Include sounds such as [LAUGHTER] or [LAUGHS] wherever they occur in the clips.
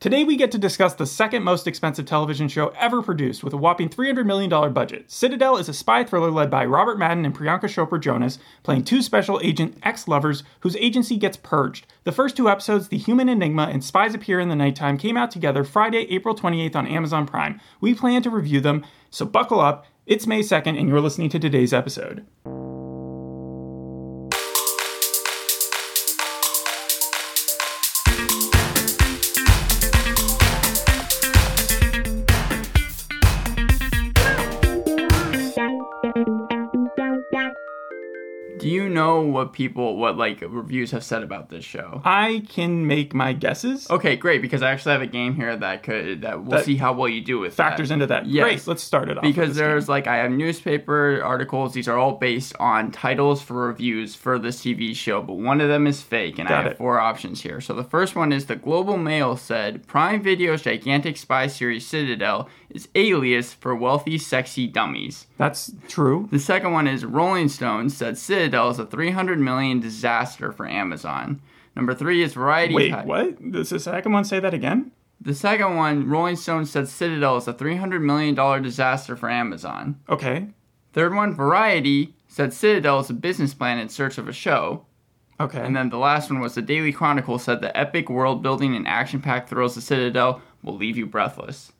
Today, we get to discuss the second most expensive television show ever produced with a whopping $300 million budget. Citadel is a spy thriller led by Robert Madden and Priyanka Chopra Jonas, playing two special agent ex lovers whose agency gets purged. The first two episodes, The Human Enigma and Spies Appear in the Nighttime, came out together Friday, April 28th on Amazon Prime. We plan to review them, so buckle up. It's May 2nd, and you're listening to today's episode. Know what people, what like reviews have said about this show? I can make my guesses. Okay, great, because I actually have a game here that could that we'll That see how well you do with Factors that. into that. Yes. Great, let's start it off. Because there's game. like I have newspaper articles. These are all based on titles for reviews for this TV show, but one of them is fake, and Got I have it. four options here. So the first one is the Global Mail said Prime Video's gigantic spy series Citadel is alias for wealthy, sexy dummies. That's true. The second one is Rolling Stone said Citadel is a 300 million disaster for Amazon. Number three is Variety. Wait, Ti- what? Does the second one say that again? The second one, Rolling Stone said Citadel is a 300 million dollar disaster for Amazon. Okay. Third one, Variety said Citadel is a business plan in search of a show. Okay. And then the last one was the Daily Chronicle said the epic world building and action packed thrills of Citadel will leave you breathless.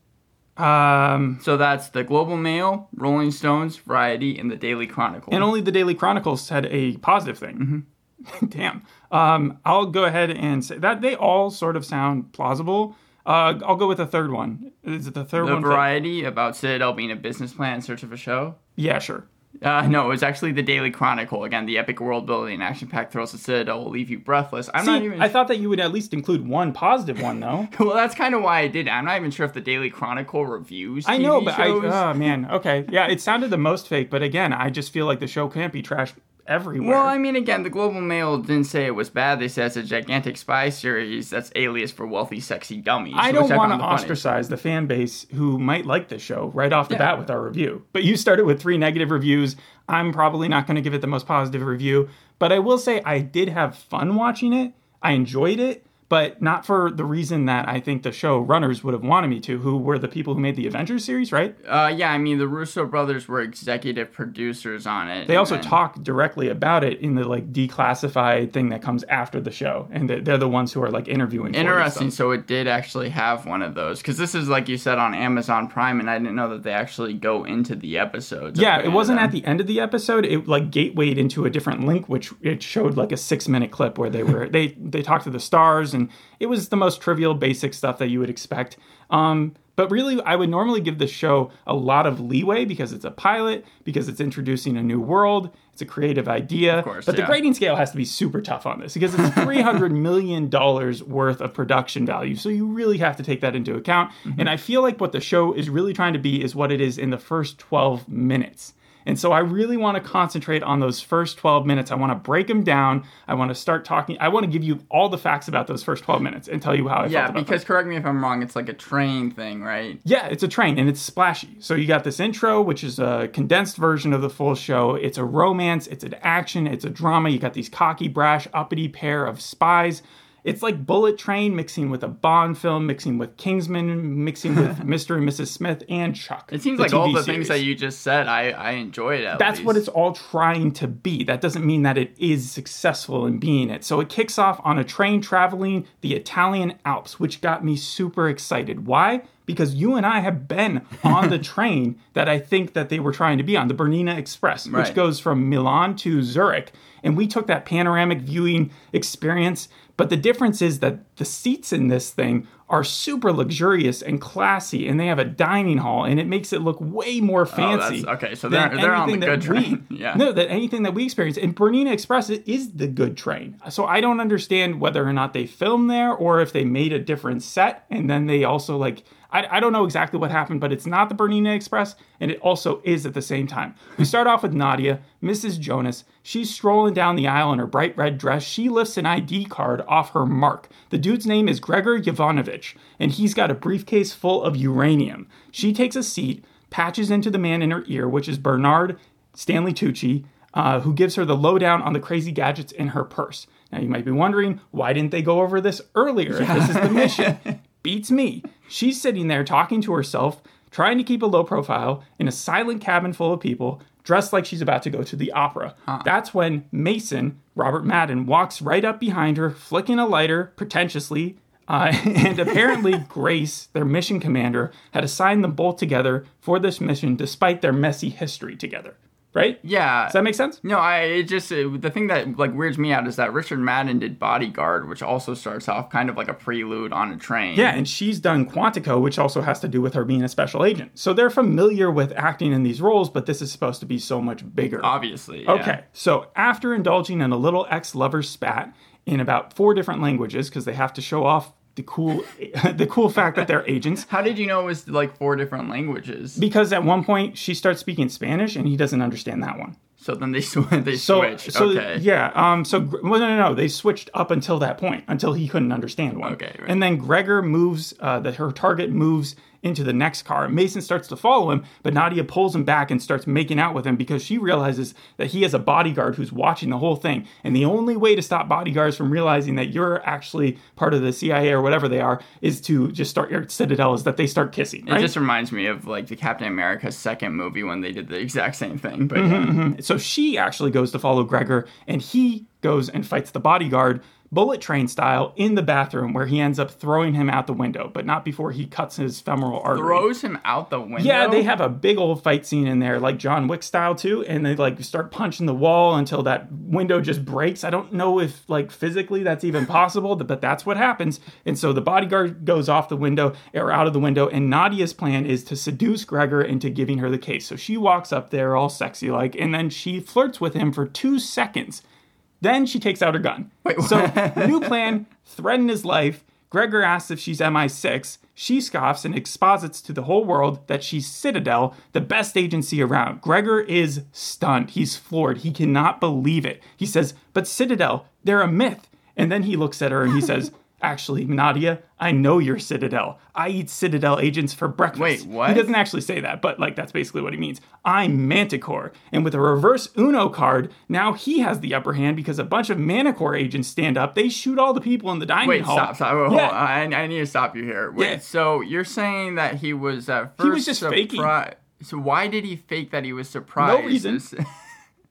Um, So that's the Global Mail, Rolling Stones, Variety, and the Daily Chronicle. and only the Daily Chronicle said a positive thing. [LAUGHS] Damn. Um, I'll go ahead and say that they all sort of sound plausible. Uh, I'll go with the third one. Is it the third the one? Variety about Citadel being a business plan in search of a show. yeah, sure. Uh, no, it was actually the Daily Chronicle. Again, the epic world building and action packed thrills of Citadel will leave you breathless. I'm See, not even. I thought that you would at least include one positive one, though. [LAUGHS] well, that's kind of why I did. it. I'm not even sure if the Daily Chronicle reviews. I know, TV but shows. I. Oh man. Okay. Yeah, it sounded the most fake, but again, I just feel like the show can't be trashed everywhere. Well, I mean, again, the Global Mail didn't say it was bad. They said it's a gigantic spy series that's alias for wealthy, sexy dummies. I don't want to ostracize the fan base who might like this show right off the Yeah. bat with our review. But you started with three negative reviews. I'm probably not going to give it the most positive review, but I will say I did have fun watching it. I enjoyed it, but not for the reason that I think the show runners would have wanted me to, who were the people who made the Avengers series, right? Uh, yeah, I mean, the Russo brothers were executive producers on it. They also and- talk directly about it in the like declassified thing that comes after the show, and they're, they're the ones who are like interviewing. for it and Interesting. So it did actually have one of those because this is like you said on Amazon Prime, and I didn't know that they actually go into the episodes. Yeah, it wasn't at the end of the episode. It like gatewayed into a different link, which it showed like a six minute clip where they were they they talked to the stars, and it was the most trivial, basic stuff that you would expect. Um, but really, I would normally give this show a lot of leeway because it's a pilot, because it's introducing a new world, it's a creative idea. Of course, but the grading scale has to be super tough on this because it's [LAUGHS] three hundred million dollars worth of production value. So you really have to take that into account. And I feel like what the show is really trying to be is what it is in the first twelve minutes. And so I really want to concentrate on those first 12 minutes. I want to break them down. I want to start talking. I want to give you all the facts about those first 12 minutes and tell you how I Yeah, felt about because them. correct me if I'm wrong. It's like a train thing, right? Yeah, it's a train and it's splashy. So you got this intro, which is a condensed version of the full show. It's a romance, it's an action, it's a drama. You got these cocky, brash, uppity pair of spies. It's like Bullet Train mixing with a Bond film, mixing with Kingsman, mixing with [LAUGHS] Mr. and Mrs. Smith and Chuck. It seems like all TV the things that you just said, I I enjoyed. At That's least. what it's all trying to be. That doesn't mean that it is successful in being it. So it kicks off on a train traveling the Italian Alps, which got me super excited. Why? Because you and I have been on the [LAUGHS] train that I think that they were trying to be on, the Bernina Express, which goes from Milan to Zurich. And we took that panoramic viewing experience. But the difference is that the seats in this thing are super luxurious and classy, and they have a dining hall, and it makes it look way more oh, fancy. Oh, okay, so they're- they're on the good that we- train. [LAUGHS] Yeah. No, that anything that we experience. And Bernina Express is the good train. So I don't understand whether or not they filmed there or if they made a different set and then they also like I, I don't know exactly what happened, but it's not the Bernina Express, and it also is at the same time. We start off with Nadia, Mrs. Jonas. She's strolling down the aisle in her bright red dress. She lifts an ID card off her mark. The dude's name is Gregor Yovanovich, and he's got a briefcase full of uranium. She takes a seat, patches into the man in her ear, which is Bernard Stanley Tucci, uh, who gives her the lowdown on the crazy gadgets in her purse. Now, you might be wondering, why didn't they go over this earlier if this is the mission? [LAUGHS] beats me. She's sitting there talking to herself, trying to keep a low profile in a silent cabin full of people, dressed like she's about to go to the opera. That's when Mason, Robert Madden, walks right up behind her, flicking a lighter pretentiously. Uh, [LAUGHS] and apparently, [LAUGHS] Grace, their mission commander, had assigned them both together for this mission despite their messy history together. Right? Yeah. Does that make sense? No, I it just uh, the thing that like weirds me out is that Richard Madden did Bodyguard, which also starts off kind of like a prelude on a train. Yeah, and she's done Quantico, which also has to do with her being a special agent. So they're familiar with acting in these roles, but this is supposed to be so much bigger. obviously. yeah. Okay, so after indulging in a little ex lover spat in about four different languages, because they have to show off the cool, [LAUGHS] the cool fact that they're agents. How did you know it was like four different languages? Because at one point she starts speaking Spanish and he doesn't understand that one. So then they [LAUGHS] sw- they So, switched. so okay. yeah, um, so well, no, no, no, they switched up until that point, until he couldn't understand one. Okay, right. and then Gregor moves, uh, that her target moves into the next car. Mason starts to follow him, but Nadia pulls him back and starts making out with him because she realizes that he has a bodyguard who's watching the whole thing. And the only way to stop bodyguards from realizing that you're actually part of the CIA or whatever they are is to just start your Citadel is that they start kissing. It just reminds me of like the Captain America second movie when they did the exact same thing. But Mm-hmm, yeah. So she actually goes to follow Gregor, and he goes and fights the bodyguard, bullet train style, in the bathroom, where he ends up throwing him out the window, but not before he cuts his femoral artery. throws him out the window. yeah, they have a big old fight scene in there, like John Wick style too, and they like start punching the wall until that window just breaks. I don't know if like physically that's even possible, but that's what happens. And so the bodyguard goes off the window or out of the window, and Nadia's plan is to seduce Gregor into giving her the case. So she walks up there all sexy like, and then she flirts with him for two seconds. Then she takes out her gun. Wait, so [LAUGHS] new plan, threaten his life. Gregor asks if she's MI6. She scoffs and exposits to the whole world that she's Citadel, the best agency around. Gregor is stunned. He's floored. He cannot believe it. He says, But Citadel, they're a myth. And then he looks at her and he says, [LAUGHS] Actually, Nadia, I know you're Citadel. I eat Citadel agents for breakfast. Wait, what? He doesn't actually say that, but like that's basically what he means. I'm Manticore. And with a reverse Uno card, now he has the upper hand because a bunch of Manticore agents stand up. They shoot all the people in the dining Wait, hall. stop, stop. Hold Yeah. on. I, I need to stop you here. Wait, Yeah. so you're saying that he was at first He was just faking. surpri- So why did he fake that he was surprised? No reason. [LAUGHS]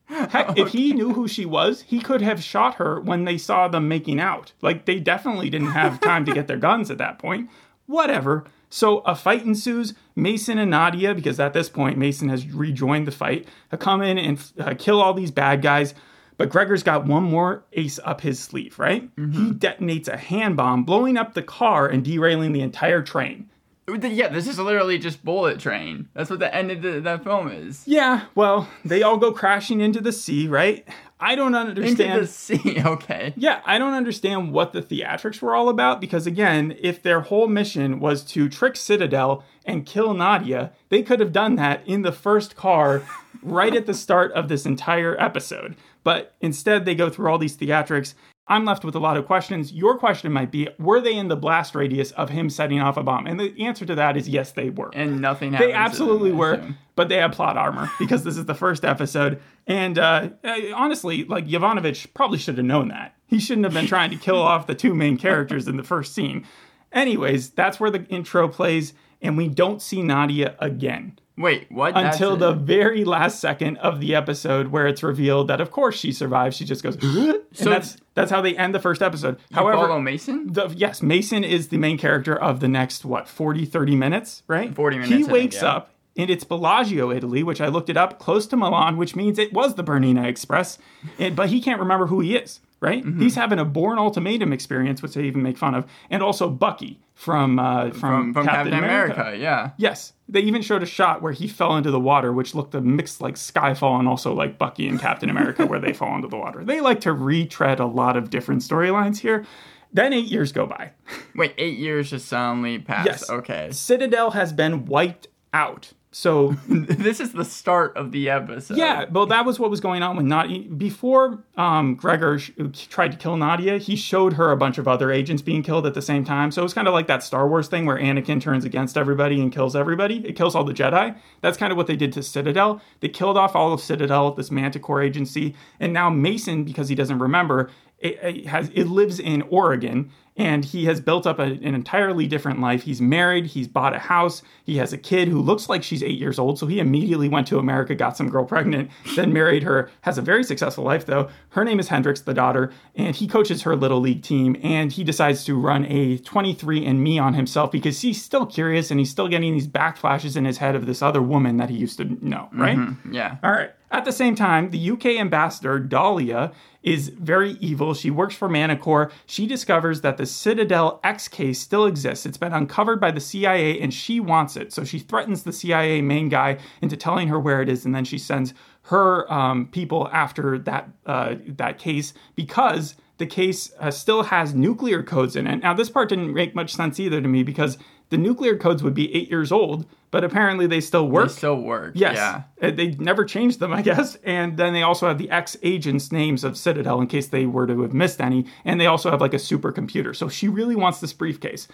Heck, if [LAUGHS] he knew who she was, he could have shot her when they saw them making out. Like, they definitely didn't have [LAUGHS] time to get their guns at that point. Whatever. So a fight ensues. Mason and Nadia, because at this point Mason has rejoined the fight, uh, come in and uh, kill all these bad guys. But Gregor's got one more ace up his sleeve, right? He detonates a hand bomb, blowing up the car and derailing the entire train. Yeah, this is literally just Bullet Train. That's what the end of the, that film is. Yeah, well, they all go crashing into the sea, right? I don't Into understand. the [LAUGHS] sea. Okay. Yeah, I don't understand what the theatrics were all about because, again, if their whole mission was to trick Citadel and kill Nadia, they could have done that in the first car right at the start of this entire episode. But instead, they go through all these theatrics. I'm left with a lot of questions. Your question might be Were they in the blast radius of him setting off a bomb? And the answer to that is yes, they were. And nothing happened. They absolutely were, but they had plot armor because this is the first episode. And uh, uh, honestly, like Yovanovich probably should have known that. He shouldn't have been trying to kill off the two main characters in the first scene. Anyways, that's where the intro plays, and we don't see Nadia again Wait, what? That's until it? the very last second of the episode, where it's revealed that of course she survives. She just goes, [GASPS] and [GASPS] that's that's how they end the first episode. However, follow Mason. the, yes, Mason is the main character of the next what 40 30 minutes, right? 40 minutes, He think, wakes yeah. up and it's Bellagio, Italy, which I looked it up, close to Milan, which means it was the Bernina Express. And, but he can't remember who he is, right? Mm-hmm. He's having a Bourne Ultimatum experience, which they even make fun of, and also Bucky from uh, from, From, from Captain, America. Yeah. Yes, they even showed a shot where he fell into the water, which looked a mix like Skyfall and also like Bucky and Captain America, where they [LAUGHS] fall into the water. They like to retread a lot of different storylines here. Then eight years go by. Wait, eight years just suddenly passed. Yes. Okay. Citadel has been wiped out. So [LAUGHS] this is the start of the episode. yeah, well, that was what was going on with Nadia. Before um, Gregor sh- tried to kill Nadia, he showed her a bunch of other agents being killed at the same time. So it was kind of like that Star Wars thing where Anakin turns against everybody and kills everybody. It kills all the Jedi. That's kind of what they did to Citadel. They killed off all of Citadel, this Manticore agency, and now Mason, because he doesn't remember, it, it has it lives in Oregon, and he has built up a, an entirely different life. He's married, he's bought a house, he has a kid who looks like she's eight years old. So he immediately went to America, got some girl pregnant, then married her, has a very successful life though. Her name is Hendrix, the daughter, and he coaches her little league team. And he decides to run a 23andMe on himself because he's still curious and he's still getting these backflashes in his head of this other woman that he used to know, right? Mm-hmm. Yeah. All right. At the same time, the UK ambassador, Dahlia, is very evil. She works for Manticore. She discovers that the Citadel X case still exists. It's been uncovered by the CIA and she wants it. So she threatens the CIA main guy into telling her where it is, and then she sends her um, people after that uh, that case because the case uh, still has nuclear codes in it. Now, this part didn't make much sense either to me because the nuclear codes would be eight years old, but apparently they still work. They still work. Yes. Yeah. Uh, They never changed them, I guess. And then they also have the ex agents' names of Citadel in case they were to have missed any. And they also have like a supercomputer. So she really wants this briefcase.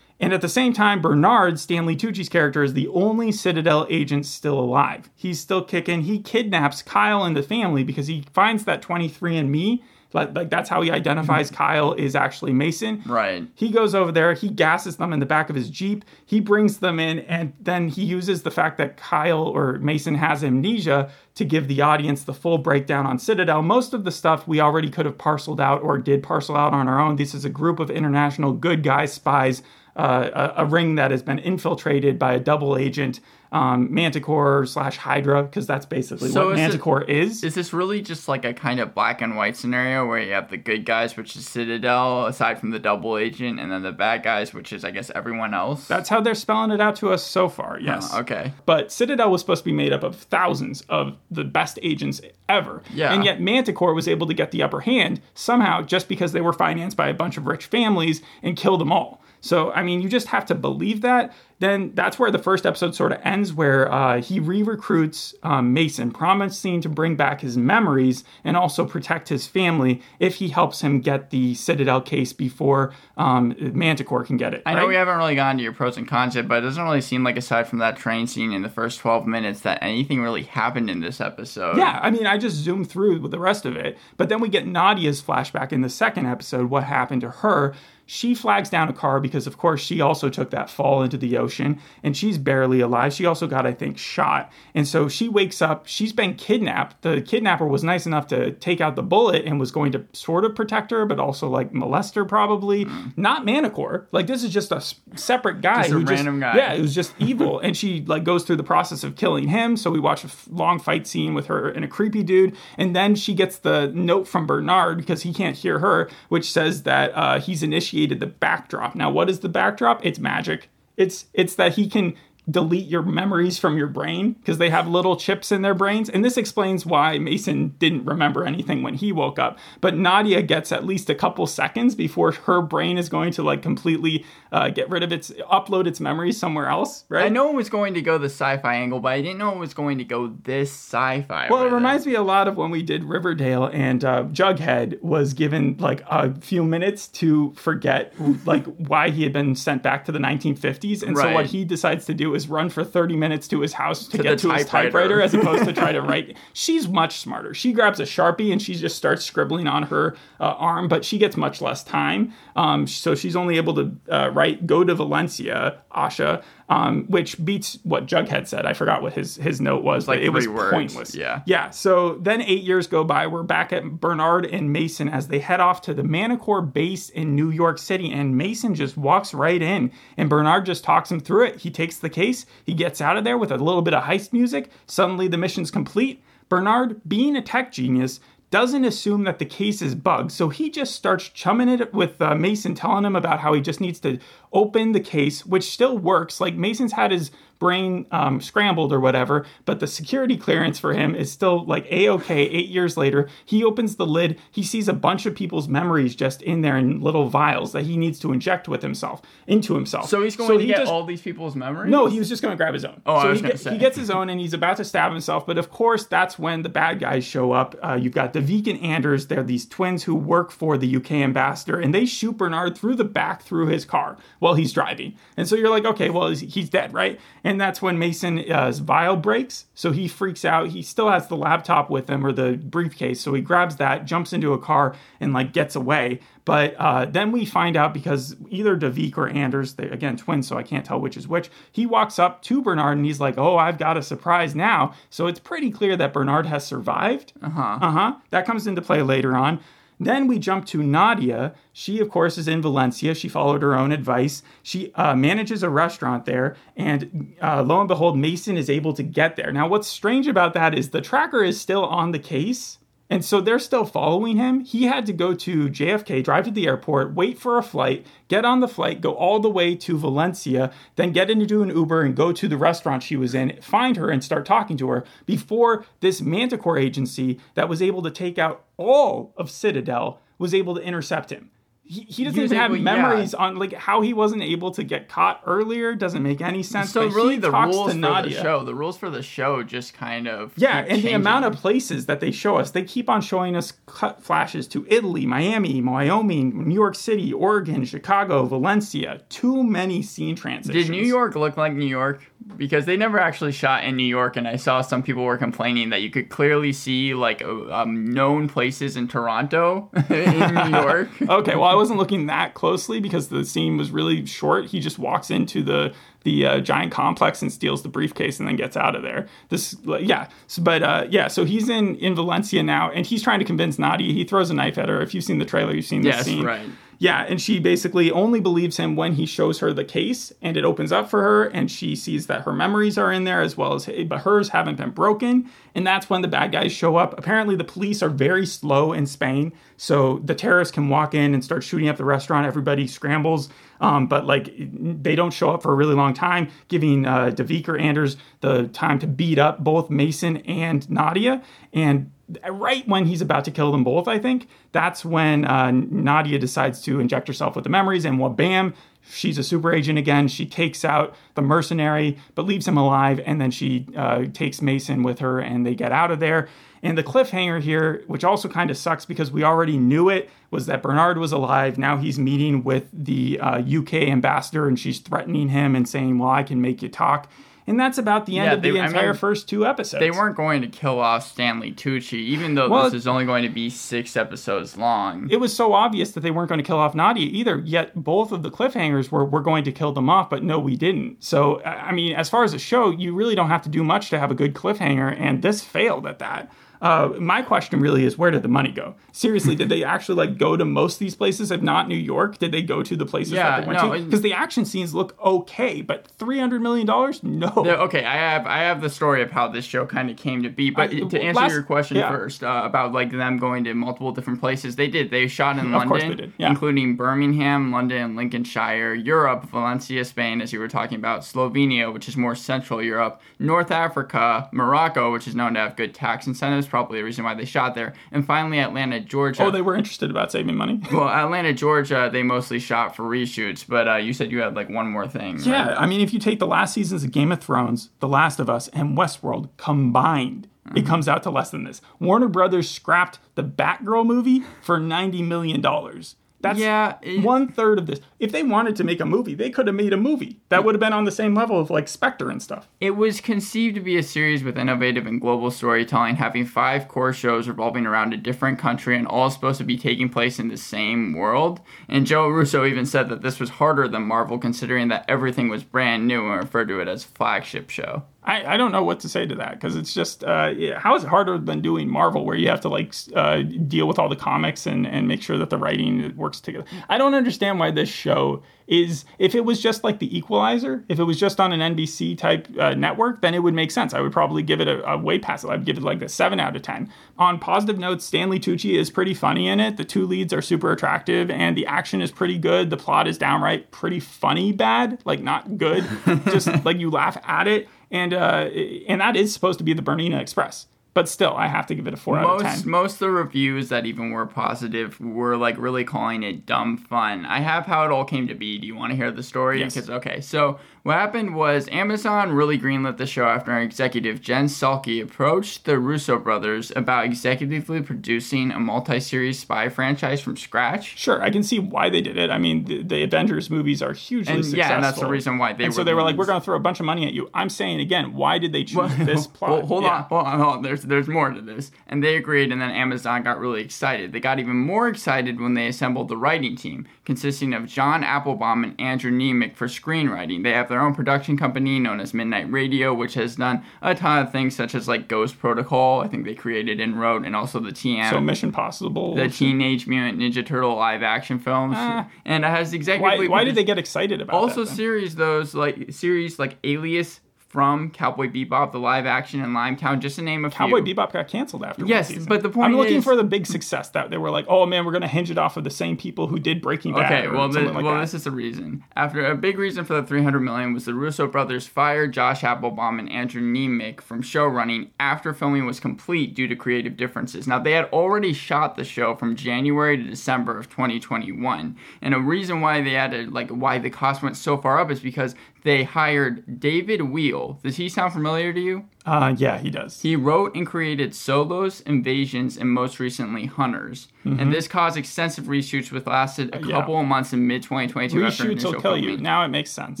And at the same time, Bernard, Stanley Tucci's character, is the only Citadel agent still alive. He's still kicking. He kidnaps Kyle and the family because he finds that 23andMe. Like, like that's how he identifies mm-hmm. Kyle is actually Mason. Right. He goes over there, he gasses them in the back of his Jeep, he brings them in, and then he uses the fact that Kyle or Mason has amnesia to give the audience the full breakdown on Citadel. Most of the stuff we already could have parceled out or did parcel out on our own. This is a group of international good guys, spies, uh, a, a ring that has been infiltrated by a double agent, um, Manticore slash Hydra, because that's basically So what is Manticore is. Is this really just like a kind of black and white scenario where you have the good guys, which is Citadel, aside from the double agent, and then the bad guys, which is, I guess, everyone else? That's how they're spelling it out to us so far, yes. Oh, okay. But Citadel was supposed to be made up of thousands of the best agents ever. Yeah. And yet Manticore was able to get the upper hand somehow just because they were financed by a bunch of rich families and kill them all. So, I mean, you just have to believe that. Then that's where the first episode sort of ends, where uh, he re recruits um, Mason, promising to bring back his memories and also protect his family if he helps him get the Citadel case before um, Manticore can get it. I know we haven't really gotten to your pros and cons yet, but it doesn't really seem like, aside from that train scene in the first 12 minutes, that anything really happened in this episode. Yeah, I mean, I just zoomed through with the rest of it, but then we get Nadia's flashback in the second episode. What happened to her? She flags down a car because, of course, she also took that fall into the ocean and she's barely alive. She also got, I think, shot. And so she wakes up. She's been kidnapped. The kidnapper was nice enough to take out the bullet and was going to sort of protect her, but also like molest her, probably. Not Manticore. Like, this is just a separate guy Just a who random guy. Yeah, it was just evil [LAUGHS] and she like goes through the process of killing him so we watch a long fight scene with her and a creepy dude and then she gets the note from bernard because he can't hear her which says that uh, he's initiated the backdrop now what is the backdrop it's magic it's it's that he can delete your memories from your brain because they have little chips in their brains. And this explains why mason didn't remember anything when he woke up. But nadia gets at least a couple seconds before her brain is going to like completely uh, get rid of its upload its memories somewhere else right? I know it was going to go the sci-fi angle, but I didn't know it was going to go this sci-fi. Well, it reminds me a lot of when we did Riverdale and uh, Jughead was given like a few minutes to forget like why he had been sent back to the 1950s, and so what he decides to do is run for 30 minutes to his house to, To get to his typewriter. typewriter as opposed to try to [LAUGHS] write. She's much smarter. She grabs a sharpie and she just starts scribbling on her uh, arm, but she gets much less time. Um, so she's only able to uh, write "Go to Valencia," Asha. Um, which beats what Jughead said. I forgot what his his note was, Like it was words, pointless. yeah. Yeah. So then eight years go by. We're back at Bernard and Mason as they head off to the Manticore base in New York City. And Mason just walks right in. And Bernard just talks him through it. He takes the case. He gets out of there with a little bit of heist music. Suddenly the mission's complete. Bernard, being a tech genius, doesn't assume that the case is bugged. So he just starts chumming it with uh, Mason, telling him about how he just needs to open the case, which still works. Like Mason's had his brain um, scrambled or whatever, but the security clearance for him is still like a okay. Eight years later, he opens the lid. He sees a bunch of people's memories just in there in little vials that he needs to inject with himself into himself. So he's going to he get just- all these people's memories. no, he was just going to grab his own. Oh, I so was he, get- say. he gets his own and he's about to stab himself. But of course, that's when the bad guys show up. Uh, you've got the Davik and Anders. They're these twins who work for the UK ambassador, and they shoot Bernard through the back through his car while he's driving. And so you're like, okay, well, he's dead, right? And that's when Mason's vial breaks. So he freaks out. He still has the laptop with him or the briefcase. So he grabs that, jumps into a car, and like gets away. But uh, then we find out because either Davik or Anders, they again twins, so I can't tell which is which. He walks up to Bernard and he's like, "Oh, I've got a surprise now." So it's pretty clear that Bernard has survived. Uh huh. Uh huh. That comes into play later on. Then we jump to Nadia. She, of course, is in Valencia. She followed her own advice. She uh, manages a restaurant there, and uh, lo and behold, Mason is able to get there. Now, what's strange about that is the tracker is still on the case. And so they're still following him. He had to go to JFK, drive to the airport, wait for a flight, get on the flight, go all the way to Valencia, then get into an Uber and go to the restaurant she was in, find her and start talking to her before this Manticore agency that was able to take out all of Citadel was able to intercept him he, he doesn't even have able- memories on like how he wasn't able to get caught earlier doesn't make any sense. So really, the rules for Nadia. the show, the rules for the show, just kind of Yeah, and the amount of places that they show us, they keep on showing us cut flashes to Italy, Miami, Wyoming, New York City, Oregon, Chicago, Valencia. Too many scene transitions. Did New York look like New York? Because they never actually shot in New York, and I saw some people were complaining that you could clearly see like uh, um, known places in Toronto, [LAUGHS] in New York. [LAUGHS] okay, well, I wasn't looking that closely because the scene was really short. He just walks into the the uh, giant complex and steals the briefcase and then gets out of there. This, yeah, so, but uh, yeah, so he's in in Valencia now, and he's trying to convince Nadia. He throws a knife at her. If you've seen the trailer, you've seen this Yes, scene. right. Yeah, and she basically only believes him when he shows her the case and it opens up for her and she sees that her memories are in there as well as but hers haven't been broken and that's when the bad guys show up. Apparently the police are very slow in Spain, so the terrorists can walk in and start shooting up the restaurant. Everybody scrambles, um, but like they don't show up for a really long time, giving uh, Anders the time to beat up both Mason and Nadia. And right when he's about to kill them both, I think, that's when uh, Nadia decides to inject herself with the memories, and wabam, she's a super agent again. She takes out the mercenary, but leaves him alive, and then she uh, takes Mason with her, and they get out of there. And the cliffhanger here, which also kind of sucks because we already knew it, was that Bernard was alive. Now he's meeting with the uh, UK ambassador, and she's threatening him and saying, "Well, I can make you talk." And that's about the end Yeah, of the they- I entire mean, first two episodes. They weren't going to kill off Stanley Tucci, even though Well, this is only going to be six episodes long. it was so obvious that they weren't going to kill off Nadia either. Yet both of the cliffhangers were we're going to kill them off, but no, we didn't. So I I mean, as far as a show, you really don't have to do much to have a good cliffhanger, and this failed at that. Uh, my question really is, where did the money go? Seriously, did they actually like go to most of these places? If not New York, did they go to the places Yeah, that they went no, to? Because the action scenes look okay, but three hundred million dollars, no. Okay, I have I have the story of how this show kind of came to be, but I- to answer last- your question yeah. first uh, about like them going to multiple different places, they did. They shot in Of course London, they did, yeah. including Birmingham, London, Lincolnshire, Europe, Valencia, Spain, as you were talking about, Slovenia, which is more Central Europe, North Africa, Morocco, which is known to have good tax incentives, probably the reason why they shot there, and finally Atlanta, Georgia. oh, they were interested about saving money. [LAUGHS] well, Atlanta, Georgia, they mostly shot for reshoots, but uh, you said you had like one more thing. right? Yeah, I mean, if you take the last seasons of Game of Thrones, The Last of Us, and Westworld combined, Mm-hmm. it comes out to less than this. Warner Brothers scrapped the Batgirl movie for ninety million dollars. That's Yeah, it- one third of this. If they wanted to make a movie, they could have made a movie that would have been on the same level of like Spectre and stuff. It was conceived to be a series with innovative and global storytelling, having five core shows revolving around a different country and all supposed to be taking place in the same world. And Joe Russo even said that this was harder than Marvel, considering that everything was brand new and referred to it as flagship show. I, I don't know what to say to that because it's just uh, how is it harder than doing Marvel where you have to like uh, deal with all the comics and, and make sure that the writing works together. I don't understand why this show is if it was just like the Equalizer, if it was just on an NBC type uh, network, then it would make sense. I would probably give it a, a way past it. I'd give it like a seven out of ten. On positive notes, Stanley Tucci is pretty funny in it. The two leads are super attractive, and the action is pretty good. The plot is downright pretty funny bad, like not good, [LAUGHS] just like you laugh at it and uh, and that is supposed to be the Bernina Express. But still, I have to give it a four out of Most ten. most of the reviews that even were positive were like really calling it dumb fun. I have how it all came to be. Do you want to hear the story? Yes. Because okay, so what happened was Amazon really greenlit the show after an executive Jen Salke approached the Russo brothers about executively producing a multi-series spy franchise from scratch. Sure, I can see why they did it. I mean, the, the Avengers movies are hugely And, successful. yeah, and that's the reason why they and were so they were the like, "We're going to throw a bunch of money at you." I'm saying again, why did they choose this [LAUGHS] plot? Well, hold Yeah. on, hold on, hold on. There's there's more to this. And they agreed, and then Amazon got really excited. They got even more excited when they assembled the writing team, consisting of John Appelbaum and Andrew Nemec for screenwriting. They have their own production company known as Midnight Radio, which has done a ton of things such as like Ghost Protocol. I think they created and wrote, and also the TM. So Mission Possible. the Teenage Mutant Ninja Turtle live action films, Ah. and it has executive. why, why did they get excited about also that? series those like series like Alias from Cowboy Bebop, the live action in Limetown, just to name a Cowboy few. Bebop got canceled after Yes, but the point I'm looking for the big success that they were like, oh man, we're going to hinge it off of the same people who did Breaking Bad. Okay, well, the, like well, that. this is the reason. After a big reason for the 300 million was the Russo brothers fired Josh Appelbaum and Andrew Nemec from showrunning after filming was complete due to creative differences. Now, they had already shot the show from January to December of 2021, and a reason why they had to, like why the cost went so far up is because they hired David Weil. Does he sound familiar to you? Uh, yeah, he does. He wrote and created Solos, Invasions, and most recently Hunters. And this caused extensive reshoots, which lasted a Mm-hmm. Uh, Yeah. couple of months in mid 2022 Reshoots will kill you. filming. Now it makes sense.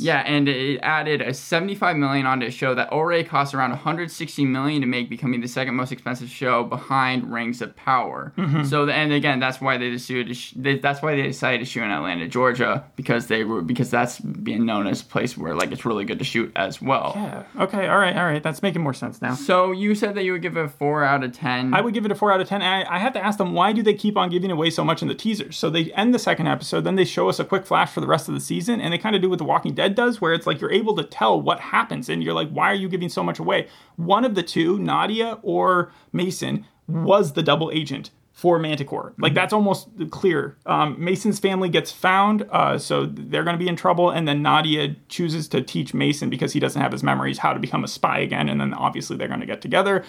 Yeah, and it added a 75 million onto a show that already cost around 160 million to make, becoming the second most expensive show behind Rings of Power. Mm-hmm. So, and again, that's why they decided to sh- they, that's why they decided to shoot in Atlanta, Georgia, because they were because that's being known as a place where like it's really good to shoot as well. Yeah. Okay. All right. All right. That's making more sense now. So you said that you would give it a four out of ten. I would give it a four out of ten. I, I have to ask them why do they keep on giving away so much in the teasers? So they end the second episode, then they show us a quick flash for the rest of the season, and they kind of do what The Walking Dead does, where it's like you're able to tell what happens, and you're like, why are you giving so much away? One of the two, Nadia or Mason, was the double agent for Manticore. Like that's almost clear. Um, Mason's family gets found, uh, so they're going to be in trouble, and then Nadia chooses to teach Mason because he doesn't have his memories how to become a spy again, and then obviously they're going to get together.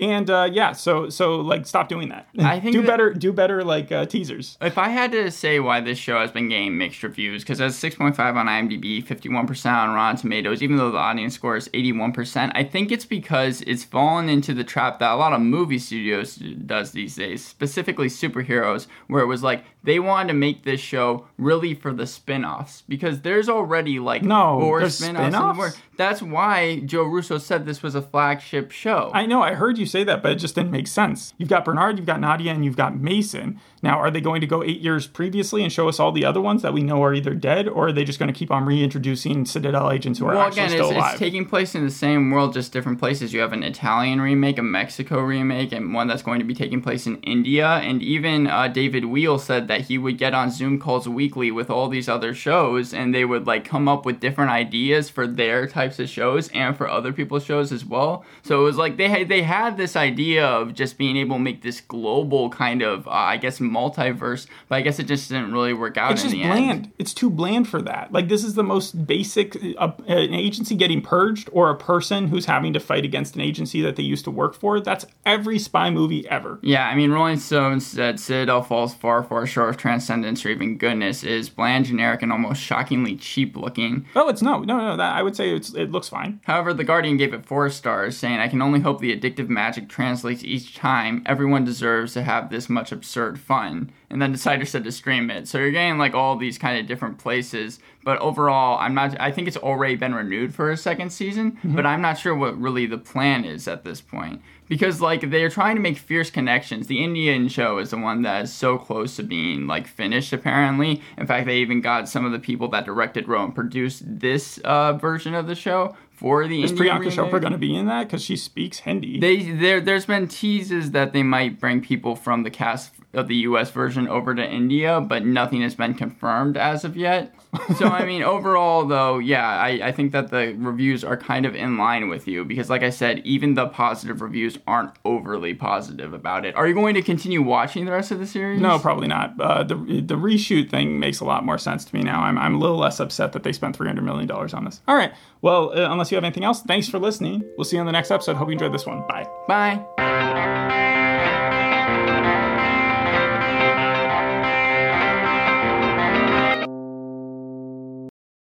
And uh, yeah, so so like stop doing that. I think do better. Do better like uh, teasers. If I had to say why this show has been getting mixed reviews, because it's 6.5 on IMDb, 51% on Rotten Tomatoes, even though the audience score is 81%, I think it's because it's fallen into the trap that a lot of movie studios does these days, specifically superheroes, where it was like they wanted to make this show really for the spin-offs, because there's already like No, more spin-offs. spin-offs? That's why Joe Russo said this was a flagship show. I know. I heard you say that, but it just didn't make sense. You've got Bernard, you've got Nadia, and you've got Mason. Now, are they going to go eight years previously and show us all the other ones that we know are either dead, or are they just going to keep on reintroducing Citadel agents who are well, actually again, still it's, alive? it's taking place in the same world, just different places. You have an Italian remake, a Mexico remake, and one that's going to be taking place in India. And even uh, David Weil said that he would get on Zoom calls weekly with all these other shows, and they would like come up with different ideas for their types of shows and for other people's shows as well. So it was like they had they had this idea of just being able to make this global kind of, uh, I guess, multiverse. But I guess it just didn't really work out it's in just the bland. end. It's too bland for that. Like this is the most basic. Uh, an agency getting purged, or a person who's having to fight against an agency that they used to work for. That's every spy movie ever. Yeah, I mean, Rolling Stone said Citadel falls far, far short of transcendence or even goodness, is bland, generic, and almost shockingly cheap looking. Oh, it's no, no, no. That I would say it's it looks fine. However, The Guardian gave it four stars, saying, I can only hope the addictive magic translates each time. Everyone deserves to have this much absurd fun. And then Decider said to stream it. So you're getting like all these kind of different places. But overall, I'm not, I think it's already been renewed for a second season, but I'm not sure what really the plan is at this point. Because like they're trying to make fierce connections. The Indian show is the one that is so close to being like finished apparently. In fact, they even got some of the people that directed, wrote, and produced this uh, version of the show for the Is Indian Priyanka Chopra going to be in that because she speaks Hindi? They there there's been teases that they might bring people from the cast of the US version over to India, but nothing has been confirmed as of yet. [LAUGHS] So I mean overall though, yeah, I, I think that the reviews are kind of in line with you because like I said, even the positive reviews aren't overly positive about it. Are you going to continue watching the rest of the series? No, probably not. Uh, the the reshoot thing makes a lot more sense to me now. I'm, I'm a little less upset that they spent $300 million on this. All right. Well, uh, unless you have anything else, thanks for listening. We'll see you on the next episode. Hope you enjoyed this one. Bye. Bye.